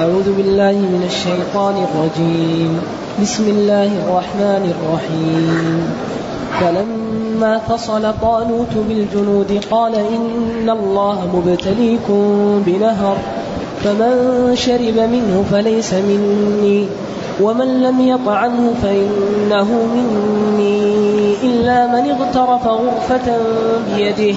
أعوذ بالله من الشيطان الرجيم. بسم الله الرحمن الرحيم. فلما فصل طالوت بالجنود قال إن الله مبتليكم بنهر فمن شرب منه فليس مني ومن لم يطعمه فإنه مني إلا من اغترف غرفة بيده.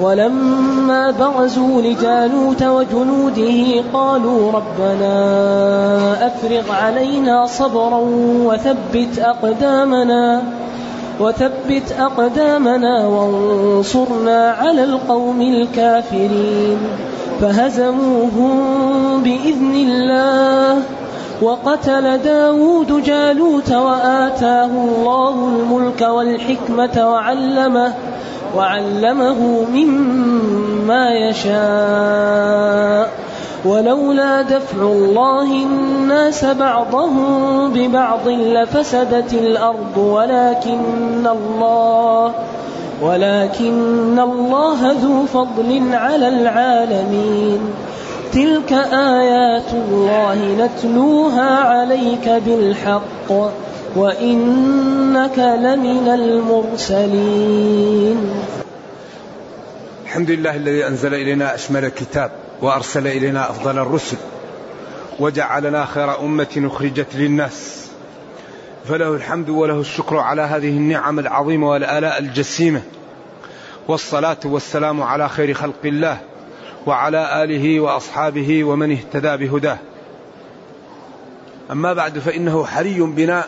ولما برزوا لجالوت وجنوده قالوا ربنا أفرغ علينا صبرا وثبت أقدامنا وثبت أقدامنا وانصرنا على القوم الكافرين فهزموهم بإذن الله وقتل داود جالوت وآتاه الله الملك والحكمة وعلمه وعلمه مما يشاء. ولولا دفع الله الناس بعضهم ببعض لفسدت الأرض ولكن الله ولكن الله ذو فضل على العالمين. تلك آيات الله نتلوها عليك بالحق وإنك لمن المرسلين. الحمد لله الذي أنزل إلينا أشمل الكتاب وأرسل إلينا أفضل الرسل وجعلنا خير أمة أخرجت للناس. فله الحمد وله الشكر على هذه النعم العظيمة والآلاء الجسيمة والصلاة والسلام على خير خلق الله. وعلى آله وأصحابه ومن اهتدى بهداه. أما بعد فإنه حري بنا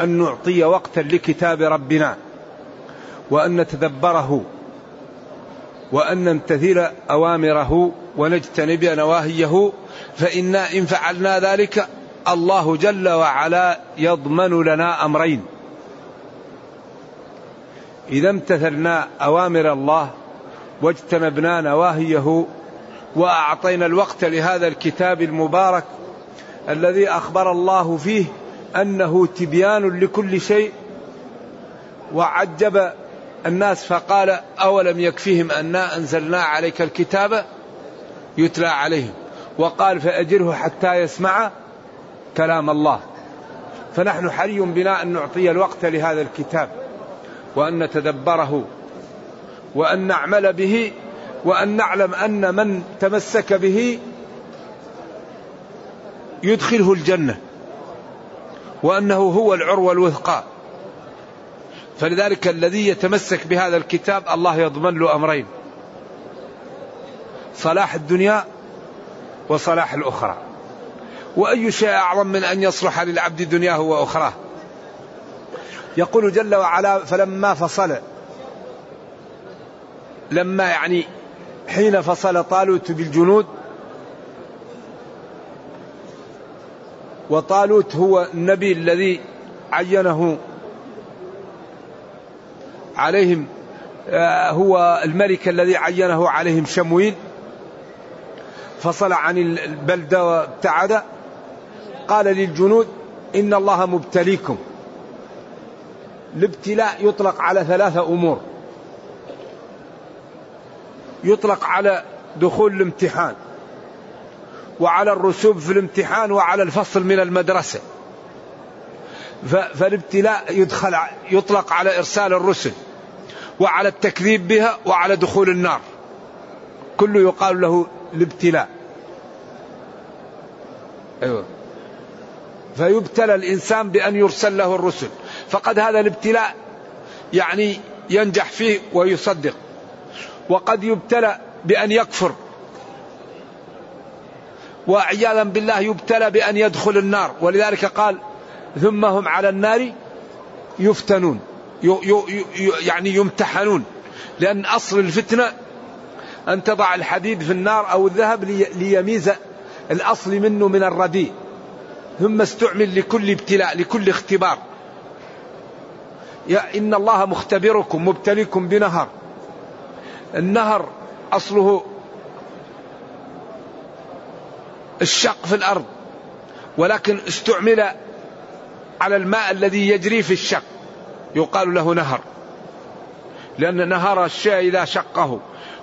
أن نعطي وقتا لكتاب ربنا وأن نتدبره وأن نمتثل أوامره ونجتنب نواهيه فإنا إن فعلنا ذلك الله جل وعلا يضمن لنا أمرين. إذا امتثلنا أوامر الله واجتنبنا نواهيه وأعطينا الوقت لهذا الكتاب المبارك الذي أخبر الله فيه أنه تبيان لكل شيء. وعجب الناس فقال أولم يكفيهم أنا أنزلنا عليك الكتاب يتلى عليهم؟ وقال فأجره حتى يسمع كلام الله. فنحن حري بنا أن نعطي الوقت لهذا الكتاب وأن نتدبره. وأن نعمل به وأن نعلم أن من تمسك به يدخله الجنة وأنه هو العروة الوثقى. فلذلك الذي يتمسك بهذا الكتاب الله يضمن له أمرين صلاح الدنيا وصلاح الأخرى. وأي شيء أعظم من أن يصلح للعبد دنياه وأخراه؟ يقول جل وعلا فلما فصل لما يعني حين فصل طالوت بالجنود وطالوت هو النبي الذي عينه عليهم آه، هو الملك الذي عينه عليهم شمويل فصل عن البلدة وابتعد قال للجنود إن الله مبتليكم. الابتلاء يطلق على ثلاثة أمور. يطلق على دخول الامتحان وعلى الرسوب في الامتحان وعلى الفصل من المدرسة. فالابتلاء يدخل يطلق على إرسال الرسل وعلى التكذيب بها وعلى دخول النار. كله يقال له الابتلاء. أيوة. فيبتلى الإنسان بأن يرسل له الرسل. فقد هذا الابتلاء يعني ينجح فيه ويصدق. وقد يبتلى بأن يكفر. وعياذا بالله يبتلى بأن يدخل النار. ولذلك قال ثم هم على النار يفتنون. يعني يمتحنون. لأن أصل الفتنة أن تضع الحديد في النار أو الذهب ليميز الأصل منه من الرديء. ثم استعمل لكل ابتلاء لكل اختبار. يا إن الله مختبركم مبتليكم بنهر النهر أصله الشق في الأرض ولكن استعمل على الماء الذي يجري في الشق يقال له نهر لأن نهر الشيء إذا شقه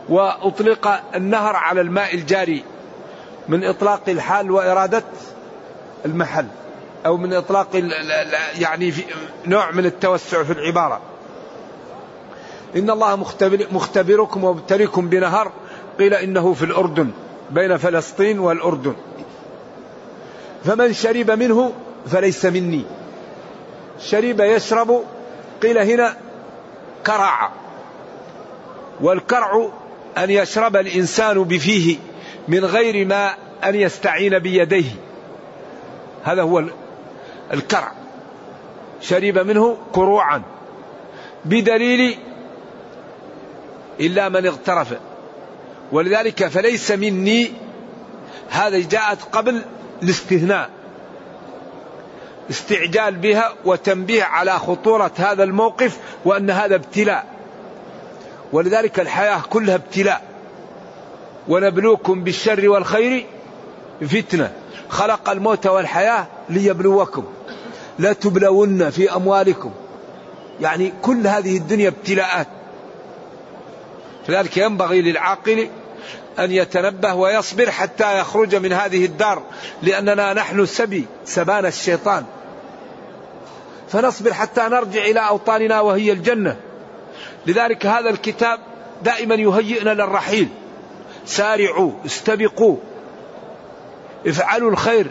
وأطلق النهر على الماء الجاري من إطلاق الحال وإرادة المحل أو من إطلاق يعني نوع من التوسع في العبارة. إن الله مختبر مختبركم ومبتليكم بنهر قيل إنه في الأردن بين فلسطين والأردن فمن شرب منه فليس مني شرب يشرب قيل هنا كرع والكرع أن يشرب الإنسان بفيه من غير ما أن يستعين بيديه هذا هو الكرع شرب منه كروعا بدليل إلا من اغترف. ولذلك فليس مني هذا جاءت قبل الاستثناء استعجال بها وتنبيه على خطورة هذا الموقف وأن هذا ابتلاء. ولذلك الحياة كلها ابتلاء. ونبلوكم بالشر والخير فتنة. خلق الموت والحياة ليبلوكم. لا تبلون في أموالكم. يعني كل هذه الدنيا ابتلاءات. لذلك ينبغي للعاقل أن يتنبه ويصبر حتى يخرج من هذه الدار لأننا نحن سبي سبان الشيطان. فنصبر حتى نرجع إلى أوطاننا وهي الجنة. لذلك هذا الكتاب دائما يهيئنا للرحيل. سارعوا استبقوا. افعلوا الخير.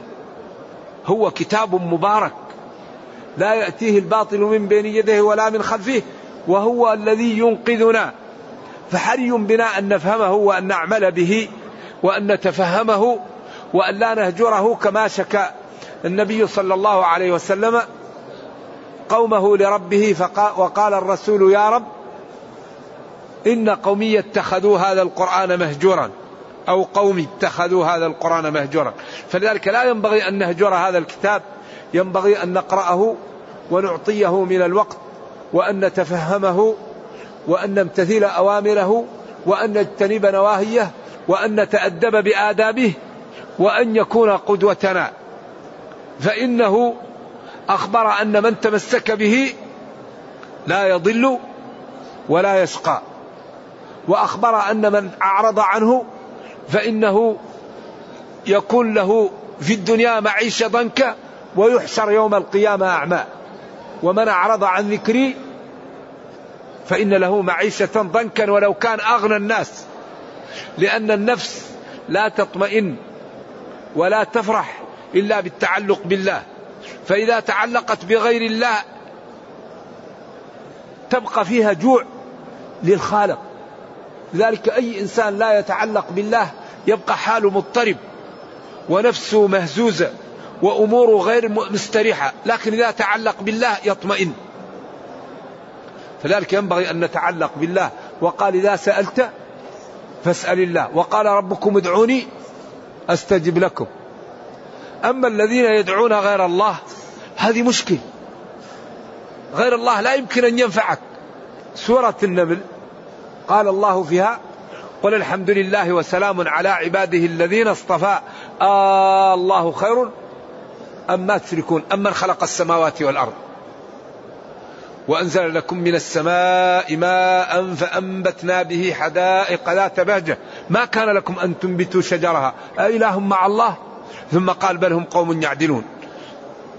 هو كتاب مبارك. لا يأتيه الباطل من بين يديه ولا من خلفه وهو الذي ينقذنا. فحري بنا أن نفهمه وأن نعمل به وأن نتفهمه وأن لا نهجره كما شكى النبي صلى الله عليه وسلم قومه لربه وقال الرسول يا رب إن قومي اتخذوا هذا القرآن مهجورا أو قوم اتخذوا هذا القرآن مهجورا. فلذلك لا ينبغي أن نهجر هذا الكتاب ينبغي أن نقرأه ونعطيه من الوقت وأن نتفهمه وأن نمتثل أوامره وأن نجتنب نواهيه وأن نتأدب بآدابه وأن يكون قدوتنا. فإنه أخبر أن من تمسك به لا يضل ولا يشقى. وأخبر أن من أعرض عنه فإنه يكون له في الدنيا معيشة ضنكا ويحشر يوم القيامة أعمى. ومن أعرض عن ذكري فإن له معيشة ضنكا ولو كان أغنى الناس. لأن النفس لا تطمئن ولا تفرح إلا بالتعلق بالله. فإذا تعلقت بغير الله تبقى فيها جوع للخالق. لذلك أي إنسان لا يتعلق بالله يبقى حاله مضطرب ونفسه مهزوزة وأموره غير مستريحة. لكن إذا تعلق بالله يطمئن. فذلك ينبغي أن نتعلق بالله. وقال إذا سألت فاسأل الله. وقال ربكم ادعوني أستجب لكم. أما الذين يدعون غير الله هذه مشكلة. غير الله لا يمكن أن ينفعك. سورة النمل قال الله فيها قل الحمد لله وسلام على عباده الذين اصطفى. آه الله خير أم ما تشركون؟ أم من خلق السماوات والأرض؟ وأنزل لكم من السماء ماء فأنبتنا به حدائق ذات بهجة ما كان لكم أن تنبتوا شجرها. أإله مع الله؟ ثم قال بل هم قوم يعدلون.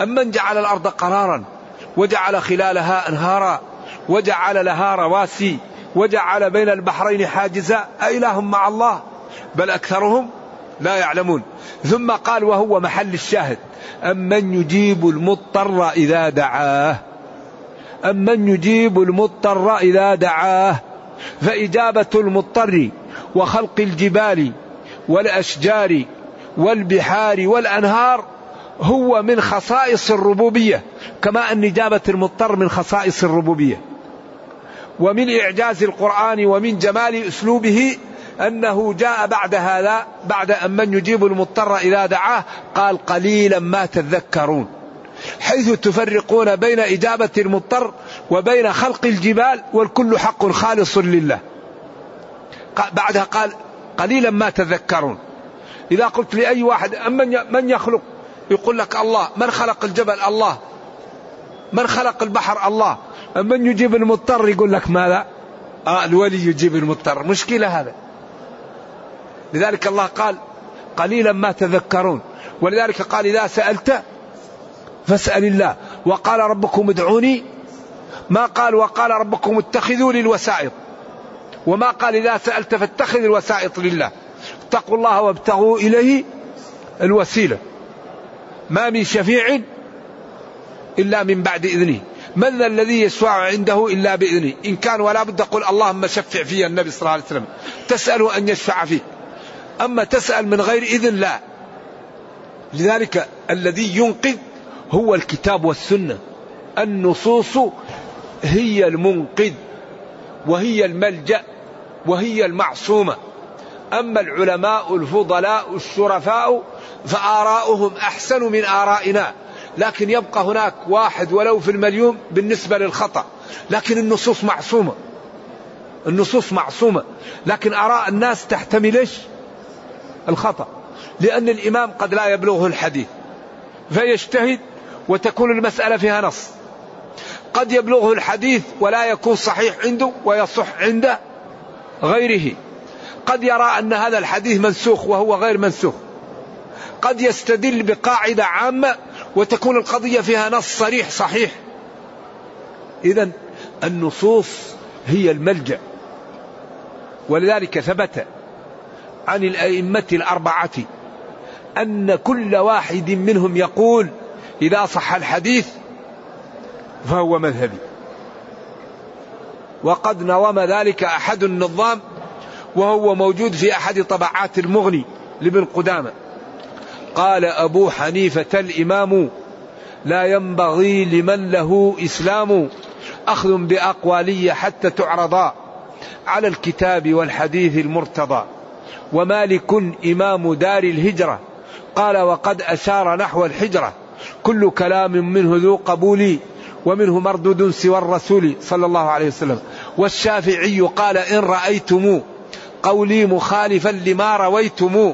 أمن جعل الأرض قرارا؟ وجعل خلالها أنهارا. وجعل لها رواسي. وجعل بين البحرين حاجزا. أإله مع الله؟ بل أكثرهم لا يعلمون. ثم قال وهو محل الشاهد. أمن يجيب المضطر إذا دعاه؟ أمن يجيب المضطر إذا دعاه؟ فإجابة المضطر وخلق الجبال والأشجار والبحار والأنهار هو من خصائص الربوبية كما أن إجابة المضطر من خصائص الربوبية. ومن إعجاز القرآن ومن جمال أسلوبه أنه جاء بعد هذا بعد أن من يجيب المضطر إذا دعاه قال قليلا ما تذكرون. حيث تفرقون بين إجابة المضطر وبين خلق الجبال والكل حق خالص لله. بعدها قال قليلا ما تذكرون. إذا قلت لأي واحد من من يخلق؟ يقول لك الله. من خلق الجبل؟ الله. من خلق البحر؟ الله. من يجيب المضطر يقول لك ماذا آه الولي يجيب المضطر. مشكلة هذا. لذلك الله قال قليلا ما تذكرون. ولذلك قال إذا سألت فاسأل الله. وقال ربكم ادعوني. ما قال وقال ربكم اتخذوا لي الوسائط. وما قال إذا سألت فاتخذ الوسائط لله. اتقوا الله وابتغوا إليه الوسيلة. ما من شفيع إلا من بعد إذنه. من الذي يشفع عنده إلا بإذنه. إن كان ولا بد قل اللهم شفع في النبي صلى الله عليه وسلم. تسأله أن يشفع فيك أما تسأل من غير إذن لا. لذلك الذي ينقذ هو الكتاب والسنة. النصوص هي المنقذ وهي الملجأ وهي المعصومة. أما العلماء الفضلاء الشرفاء فآراؤهم أحسن من آرائنا. لكن يبقى هناك واحد ولو في المليون بالنسبة للخطأ. لكن النصوص معصومة. النصوص معصومة. لكن آراء الناس تحتمل الخطأ. لأن الإمام قد لا يبلغه الحديث. فيجتهد وتكون المسألة فيها نص. قد يبلغه الحديث ولا يكون صحيح عنده ويصح عند غيره. قد يرى أن هذا الحديث منسوخ وهو غير منسوخ. قد يستدل بقاعدة عامة وتكون القضية فيها نص صريح صحيح. إذا النصوص هي الملجأ. ولذلك ثبت عن الأئمة الأربعة أن كل واحد منهم يقول إذا صح الحديث فهو مذهبي. وقد نظم ذلك أحد النظام وهو موجود في أحد طبعات المغني لابن قدامة. قال أبو حنيفة الإمام لا ينبغي لمن له إسلام أخذ بأقوالي حتى تعرضا على الكتاب والحديث المرتضى. ومالك إمام دار الهجرة قال وقد أشار نحو الحجرة كل كلام منه ذو قبول ومنه مردود سوى الرسول صلى الله عليه وسلم. والشافعي قال إن رأيتم قولي مخالفا لما رويتم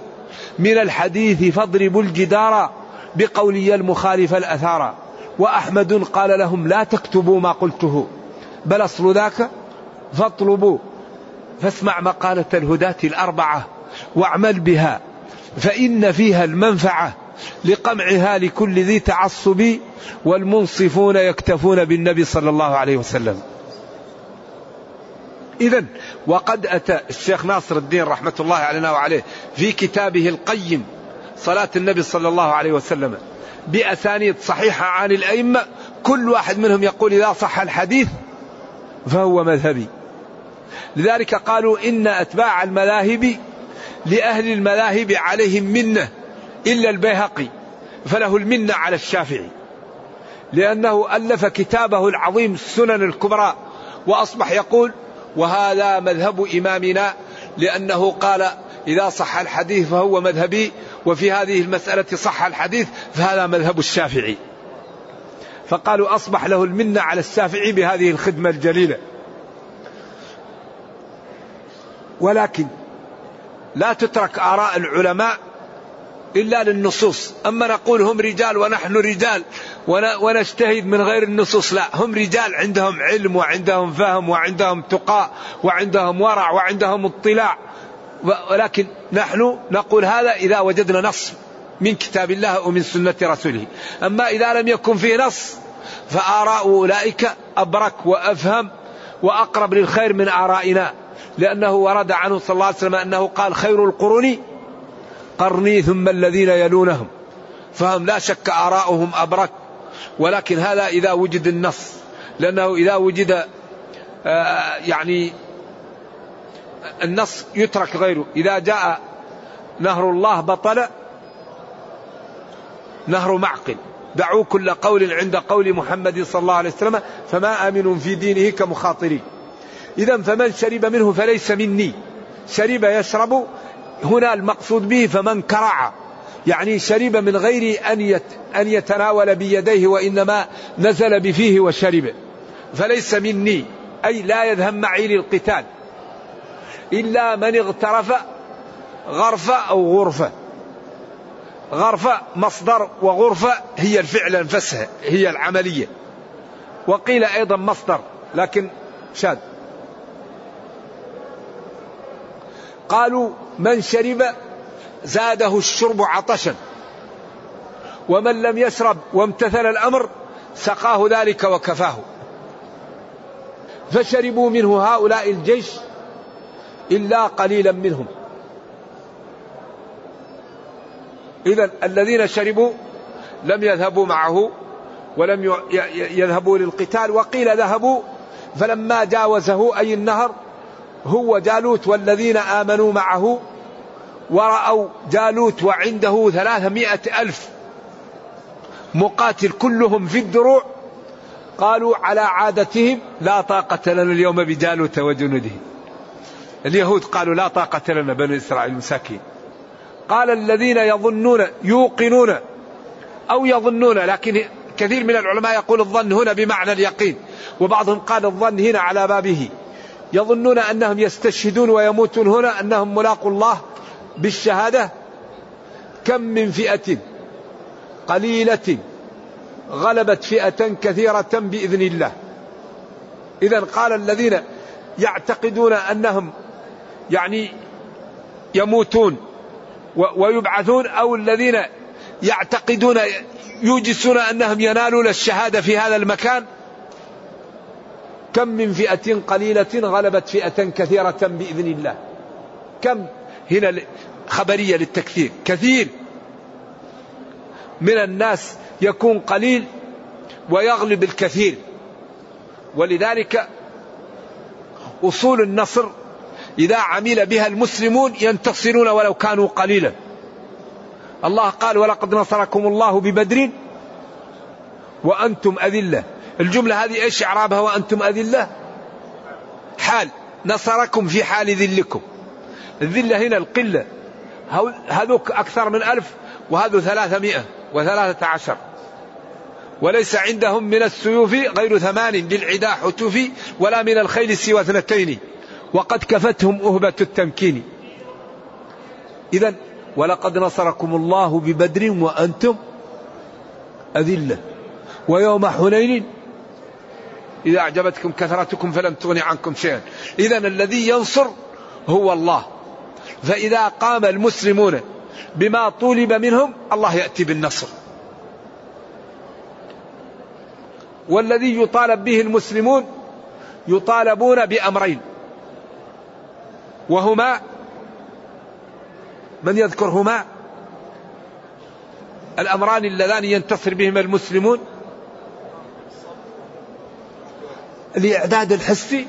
من الحديث فاضربوا الجدار بقولي المخالف الأثار. وأحمد قال لهم لا تكتبوا ما قلته بل أصل ذاك فاطلبوا فاسمع مقالة الهداة الأربعة واعمل بها فإن فيها المنفعة لقمعها لكل ذي تعصب والمنصفون يكتفون بالنبي صلى الله عليه وسلم. إذا وقد أتى الشيخ ناصر الدين رحمة الله علينا وعليه في كتابه القيم صلاة النبي صلى الله عليه وسلم بأسانيد صحيحة عن الأئمة كل واحد منهم يقول إذا صح الحديث فهو مذهبي. لذلك قالوا إن أتباع المذاهب لأهل المذاهب عليهم منة. إلا البيهقي فله المنة على الشافعي لأنه ألف كتابه العظيم السنن الكبرى وأصبح يقول وهذا مذهب إمامنا لأنه قال إذا صح الحديث فهو مذهبي وفي هذه المسألة صح الحديث فهذا مذهب الشافعي. فقالوا أصبح له المنة على الشافعي بهذه الخدمة الجليلة. ولكن لا تترك آراء العلماء إلا للنصوص. أما نقول هم رجال ونحن رجال ونجتهد من غير النصوص لا. هم رجال عندهم علم وعندهم فهم وعندهم تقاء وعندهم ورع وعندهم اطلاع. ولكن نحن نقول هذا إذا وجدنا نص من كتاب الله ومن سنة رسوله. أما إذا لم يكن فيه نص فآراء أولئك أبرك وأفهم وأقرب للخير من آرائنا. لأنه ورد عنه صلى الله عليه وسلم أنه قال خير القرون قرني ثم الذين يلونهم. فهم لا شك آراؤهم أبرك. ولكن هذا إذا وجد النص. لأنه إذا وجد آه، يعني النص يترك غيره. إذا جاء نهر الله بطل نهر معقل. دعوا كل قول عند قول محمد صلى الله عليه وسلم فما آمن في دينه كمخاطرين. إذا فمن شرب منه فليس مني. شرب يشرب هنا المقصود به فمن كرع يعني شرب من غير أن أن يتناول بيديه وإنما نزل بفيه وشرب. فليس مني أي لا يذهب معي للقتال. إلا من اغترف غرفة أو غرفة غرفة مصدر وغرفة هي الفعل انفسها هي العملية. وقيل أيضا مصدر لكن شاد قالوا من شرب زاده الشرب عطشا ومن لم يشرب وامتثل الأمر سقاه ذلك وكفاه. فشربوا منه هؤلاء الجيش إلا قليلا منهم. إذا الذين شربوا لم يذهبوا معه ولم يذهبوا للقتال وقيل ذهبوا فلما جاوزه أي النهر هو جالوت والذين آمنوا معه ورأوا جالوت وعنده ثلاثمائة ألف مقاتل كلهم في الدروع قالوا على عادتهم لا طاقة لنا اليوم بجالوت وجنوده. اليهود قالوا لا طاقة لنا بني إسرائيل مساكين. قال الذين يظنون يوقنون أو يظنون لكن كثير من العلماء يقول الظن هنا بمعنى اليقين. وبعضهم قال الظن هنا على بابه. يظنون أنهم يستشهدون ويموتون هنا أنهم ملاقوا الله بالشهادة كم من فئة قليلة غلبت فئة كثيرة بإذن الله. إذا قال الذين يعتقدون أنهم يعني يموتون ويبعثون أو الذين يعتقدون يوجسون أنهم ينالون الشهادة في هذا المكان كم من فئة قليلة غلبت فئة كثيرة بإذن الله. كم؟ هنا خبرية للتكثير كثير من الناس يكون قليل ويغلب الكثير. ولذلك أصول النصر إذا عمل بها المسلمون ينتصرون ولو كانوا قليلا. الله قال ولقد نصركم الله ببدر وأنتم أذلة. الجملة هذه إيش إعرابها وأنتم أذلة؟ حال. نصركم في حال ذلكم. الذلة هنا القلة. هذوك أكثر من ألف وهذو ثلاثمائة وثلاثة عشر. وليس عندهم من السيوف غير ثمان للعدا حتوف ولا من الخيل سوى اثنتين. وقد كفتهم أهبة التمكين. إذا ولقد نصركم الله ببدر وأنتم أذلة. ويوم حنين إذا أعجبتكم كثرتكم فلم تغن عنكم شيئا. إذا الذي ينصر هو الله. فإذا قام المسلمون بما طولب منهم الله يأتي بالنصر. والذي يطالب به المسلمون يطالبون بأمرين. وهما من يذكرهما؟ الأمران اللذان ينتصر بهما المسلمون. الإعداد الحسي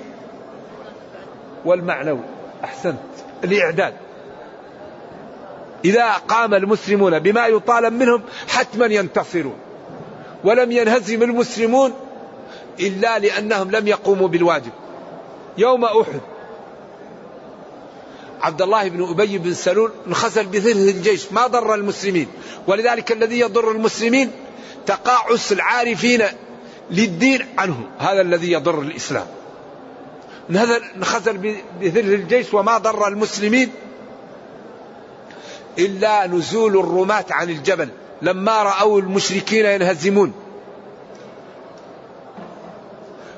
والمعنوي. أحسنت. الإعداد إذا قام المسلمون بما يطالب منهم حتما ينتصرون. ولم ينهزم المسلمون إلا لأنهم لم يقوموا بالواجب. يوم أحد عبد الله بن أبي بن سلول انخزل بثلث الجيش. ما ضر المسلمين. ولذلك الذي يضر المسلمين؟ تقاعس العارفين للدين عنه. هذا الذي يضر الإسلام. انخزل بثلث الجيش وما ضر المسلمين إلا نزول الرماة عن الجبل لما رأوا المشركين ينهزمون.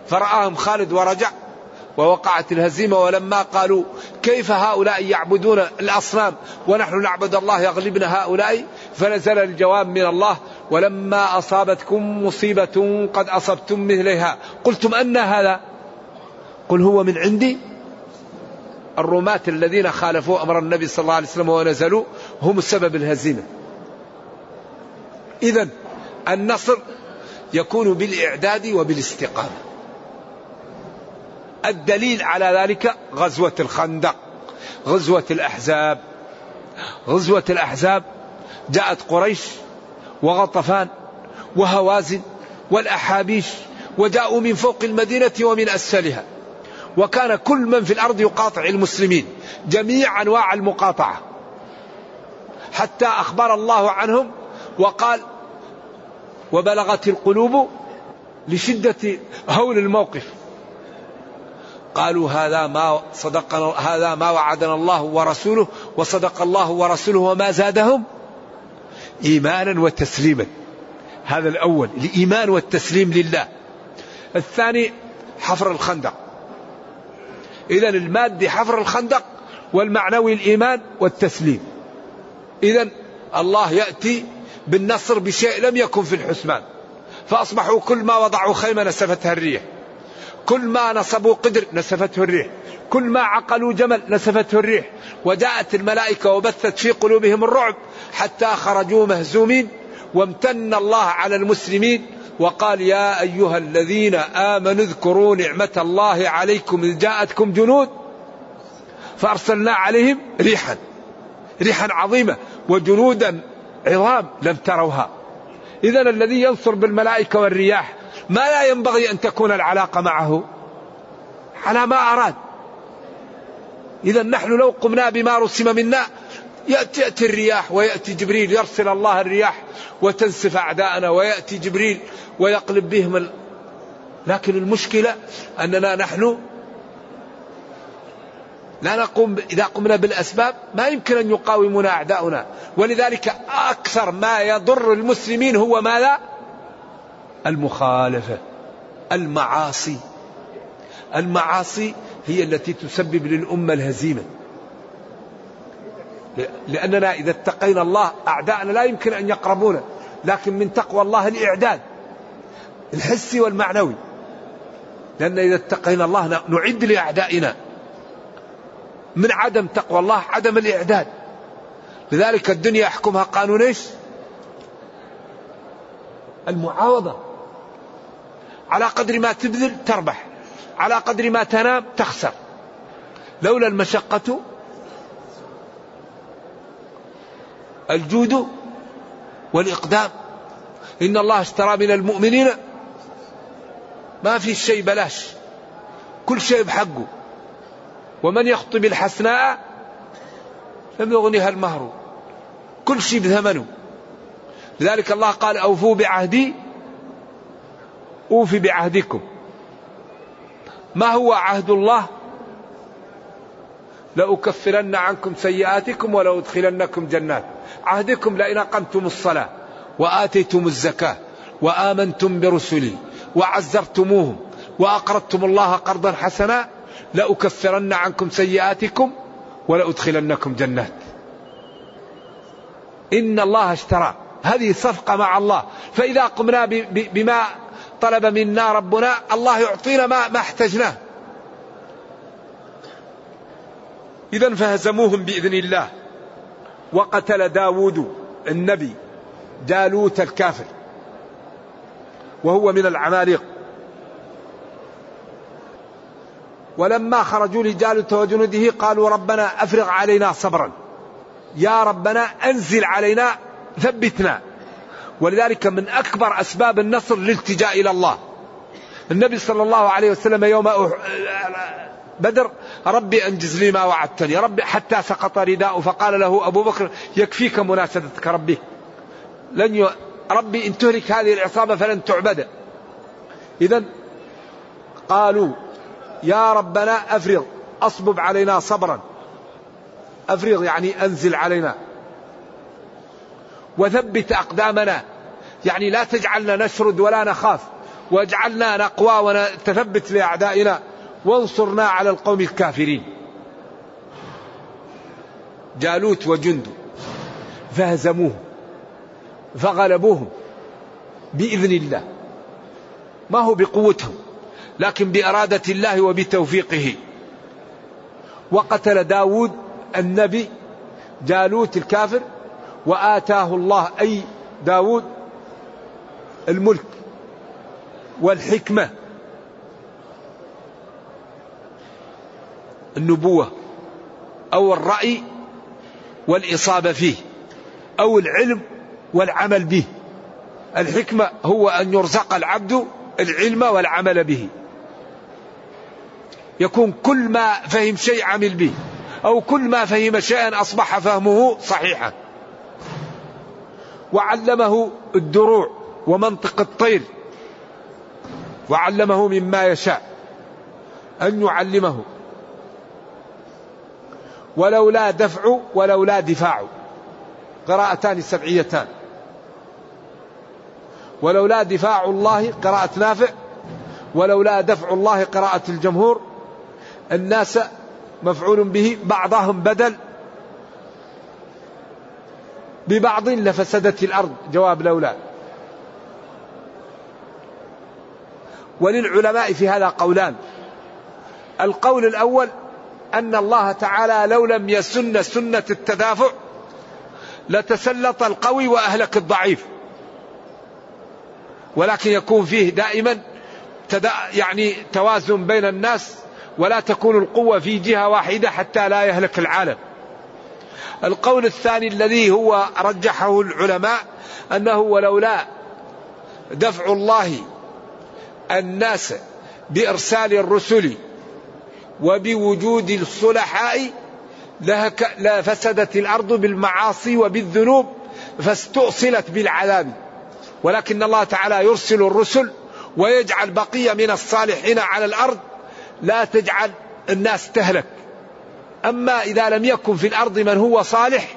فرآهم خالد ورجع ووقعت الهزيمة ولما قالوا كيف هؤلاء يعبدون الأصنام ونحن نعبد الله يغلبنا هؤلاء فنزل الجواب من الله ولما أصابتكم مصيبة قد أصبتم مثلها قلتم أن هذا قل هو من عندي. الرماة الذين خالفوا أمر النبي صلى الله عليه وسلم ونزلوا هم السبب الهزيمة. إذا النصر يكون بالإعداد وبالاستقامة. الدليل على ذلك غزوة الخندق غزوة الأحزاب. غزوة الأحزاب جاءت قريش وغطفان وهوازن والأحابيش وجاءوا من فوق المدينة ومن أسفلها. وكان كل من في الأرض يقاطع المسلمين جميع أنواع المقاطعة. حتى أخبر الله عنهم وقال وبلغت القلوب لشدة هول الموقف. قالوا هذا ما صدقنا هذا ما وعدنا الله ورسوله وصدق الله ورسوله وما زادهم إيمانا وتسليما. هذا الأول الإيمان والتسليم لله. الثاني حفر الخندق. إذا المادي حفر الخندق والمعنوي الإيمان والتسليم. إذا الله يأتي بالنصر بشيء لم يكن في الحسبان. فأصبحوا كل ما وضعوا خيمة نسفتها الريح. كل ما نصبوا قدر نسفته الريح. كل ما عقلوا جمل نسفته الريح. وجاءت الملائكة وبثت في قلوبهم الرعب حتى خرجوا مهزومين. وامتن الله على المسلمين. وقال يا أيها الذين آمنوا اذكروا نعمة الله عليكم إذ جاءتكم جنود. فأرسلنا عليهم ريحا. ريحا عظيمة وجنودا عظام لم تروها. إذا الذي ينصر بالملائكة والرياح ما لا ينبغي أن تكون العلاقة معه. على ما أراد. إذا نحن لو قمنا بما رسم منا يأتي, يأتي الرياح ويأتي جبريل يرسل الله الرياح وتنسف أعداءنا ويأتي جبريل ويقلب بهم ال... لكن المشكلة أننا نحن لا نقوم إذا قمنا بالأسباب ما يمكن أن يقاومنا أعداؤنا. ولذلك أكثر ما يضر المسلمين هو ما لا المخالفة المعاصي. المعاصي هي التي تسبب للأمة الهزيمة. لأننا إذا اتقينا الله أعداءنا لا يمكن أن يقربونا لكن من تقوى الله الإعداد الحسي والمعنوي. لأن إذا اتقينا الله نعد لأعدائنا. من عدم تقوى الله؟ عدم الإعداد. لذلك الدنيا يحكمها قانون إيش؟ المعاوضة. على قدر ما تبذل تربح. على قدر ما تنام تخسر. لولا المشقة الجود والإقدام. إن الله اشترى من المؤمنين ما في شيء بلاش. كل شيء بحقه. ومن يخطب الحسناء لم يغنها المهر. كل شيء بثمنه. لذلك الله قال أوفوا بعهدي أوفي بعهدكم. ما هو عهد الله؟ لأكفرن عنكم سيئاتكم ولأدخلنكم جنات. عهدكم لئن أقمتم الصلاة وآتيتم الزكاة وآمنتم برسلي وعزرتموهم وأقرضتم الله قرضا حسنا لأكفرن عنكم سيئاتكم ولأدخلنكم جنات. إن الله اشترى. هذه صفقة مع الله. فإذا قمنا بما طلب منا ربنا الله يعطينا ما, ما احتجناه. إذا فهزموهم بإذن الله. وقتل داود النبي جالوت الكافر. وهو من العماليق. ولما خرجوا لجالوت وجنوده قالوا ربنا أفرغ علينا صبرا. يا ربنا أنزل علينا ثبتنا. ولذلك من أكبر أسباب النصر الالتجاء إلى الله. النبي صلى الله عليه وسلم يوم بدر ربي أنجز لي ما وعدتني ربي حتى سقط رداءه فقال له أبو بكر يكفيك مناسبتك ربي. لن ي... ربي إن تهلك هذه العصابة فلن تعبد. إذا قالوا يا ربنا أفرغ أصبب علينا صبرا. أفرغ يعني أنزل علينا. وثبت أقدامنا. يعني لا تجعلنا نشرد ولا نخاف. واجعلنا نقوى ونتثبت لأعدائنا. وانصرنا على القوم الكافرين. جالوت وجند فهزموه فغلبوهم. بإذن الله. ما هو بقوتهم. لكن بإرادة الله وبتوفيقه. وقتل داود النبي جالوت الكافر وآتاه الله أي داود الملك والحكمة. النبوة أو الرأي والإصابة فيه أو العلم والعمل به. الحكمة هو أن يرزق العبد العلم والعمل به. يكون كل ما فهم شيء عمل به أو كل ما فهم شيئا أصبح فهمه صحيحا. وعلمه الدروع ومنطق الطير وعلمه مما يشاء أن يعلمه. ولولا دفع ولولا دفاع. قراءتان سبعيتان ولولا دفاع الله قراءة نافع ولولا دفع الله قراءة الجمهور الناس مفعول به بعضهم بدل ببعض لفسدت الأرض. جواب لولا وللعلماء في هذا قولان. القول الأول أن الله تعالى لو لم يسن سنة التدافع لتسلط القوي وأهلك الضعيف. ولكن يكون فيه دائما يعني توازن بين الناس ولا تكون القوة في جهة واحدة حتى لا يهلك العالم. القول الثاني الذي هو رجحه العلماء أنه ولولا دفع الله الناس بإرسال الرسل وبوجود الصلحاء لفسدت الأرض بالمعاصي وبالذنوب فاستؤصلت بالعذاب. ولكن الله تعالى يرسل الرسل ويجعل بقية من الصالحين على الأرض. لا تجعل الناس تهلك. أما إذا لم يكن في الأرض من هو صالح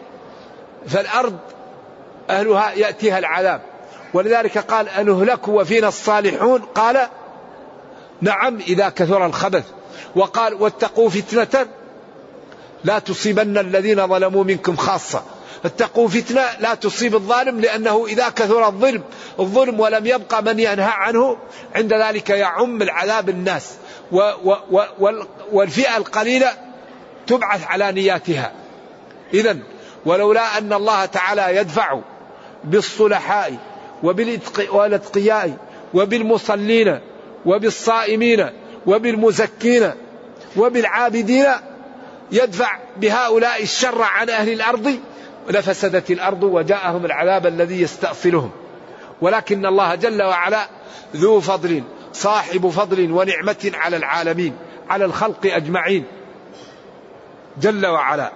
فالأرض أهلها يأتيها العذاب. ولذلك قال أنهلك وفينا الصالحون؟ قال نعم إذا كثر الخبث. وقال واتقوا فتنة لا تصيبن الذين ظلموا منكم خاصة. اتقوا فتنة لا تصيب الظالم لأنه إذا كثر الظلم الظلم ولم يبقى من ينهى عنه عند ذلك يعم العذاب الناس. والفئة القليلة تبعث على نياتها. إذا ولولا أن الله تعالى يدفع بالصلحاء وبالاتقياء وبالمصلين وبالصائمين وبالمزكين وبالعابدين يدفع بهؤلاء الشر عن أهل الأرض لفسدت الأرض وجاءهم العذاب الذي يستأصلهم. ولكن الله جل وعلا ذو فضل صاحب فضل ونعمة على العالمين على الخلق أجمعين. جل وعلا.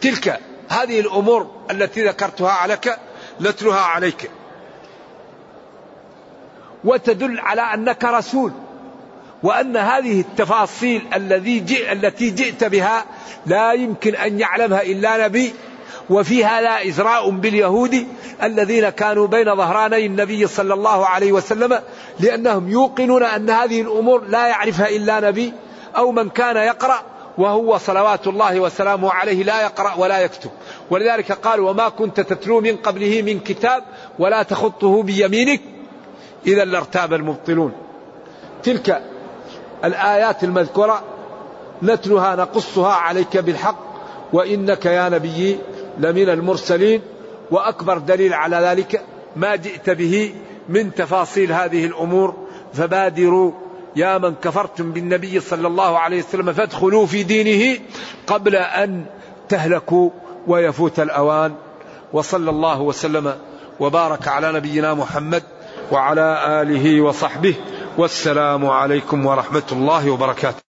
تلك هذه الأمور التي ذكرتها عليك نتلها عليك. وتدل على أنك رسول وأن هذه التفاصيل الذي جئ التي جئت بها لا يمكن أن يعلمها إلا نبي وفي هذا إزراء باليهود الذين كانوا بين ظهراني النبي صلى الله عليه وسلم لأنهم يوقنون أن هذه الأمور لا يعرفها إلا نبي أو من كان يقرأ وهو صلوات الله وسلامه عليه لا يقرأ ولا يكتب. ولذلك قال وما كنت تتلو من قبله من كتاب ولا تخطه بيمينك إذا لارتاب المبطلون. تلك الآيات المذكورة نتلها نقصها عليك بالحق وإنك يا نبي لمن المرسلين. وأكبر دليل على ذلك ما جئت به من تفاصيل هذه الأمور فبادروا يا من كفرتم بالنبي صلى الله عليه وسلم فادخلوا في دينه قبل أن تهلكوا ويفوت الأوان. وصلى الله وسلم وبارك على نبينا محمد وعلى آله وصحبه. والسلام عليكم ورحمة الله وبركاته.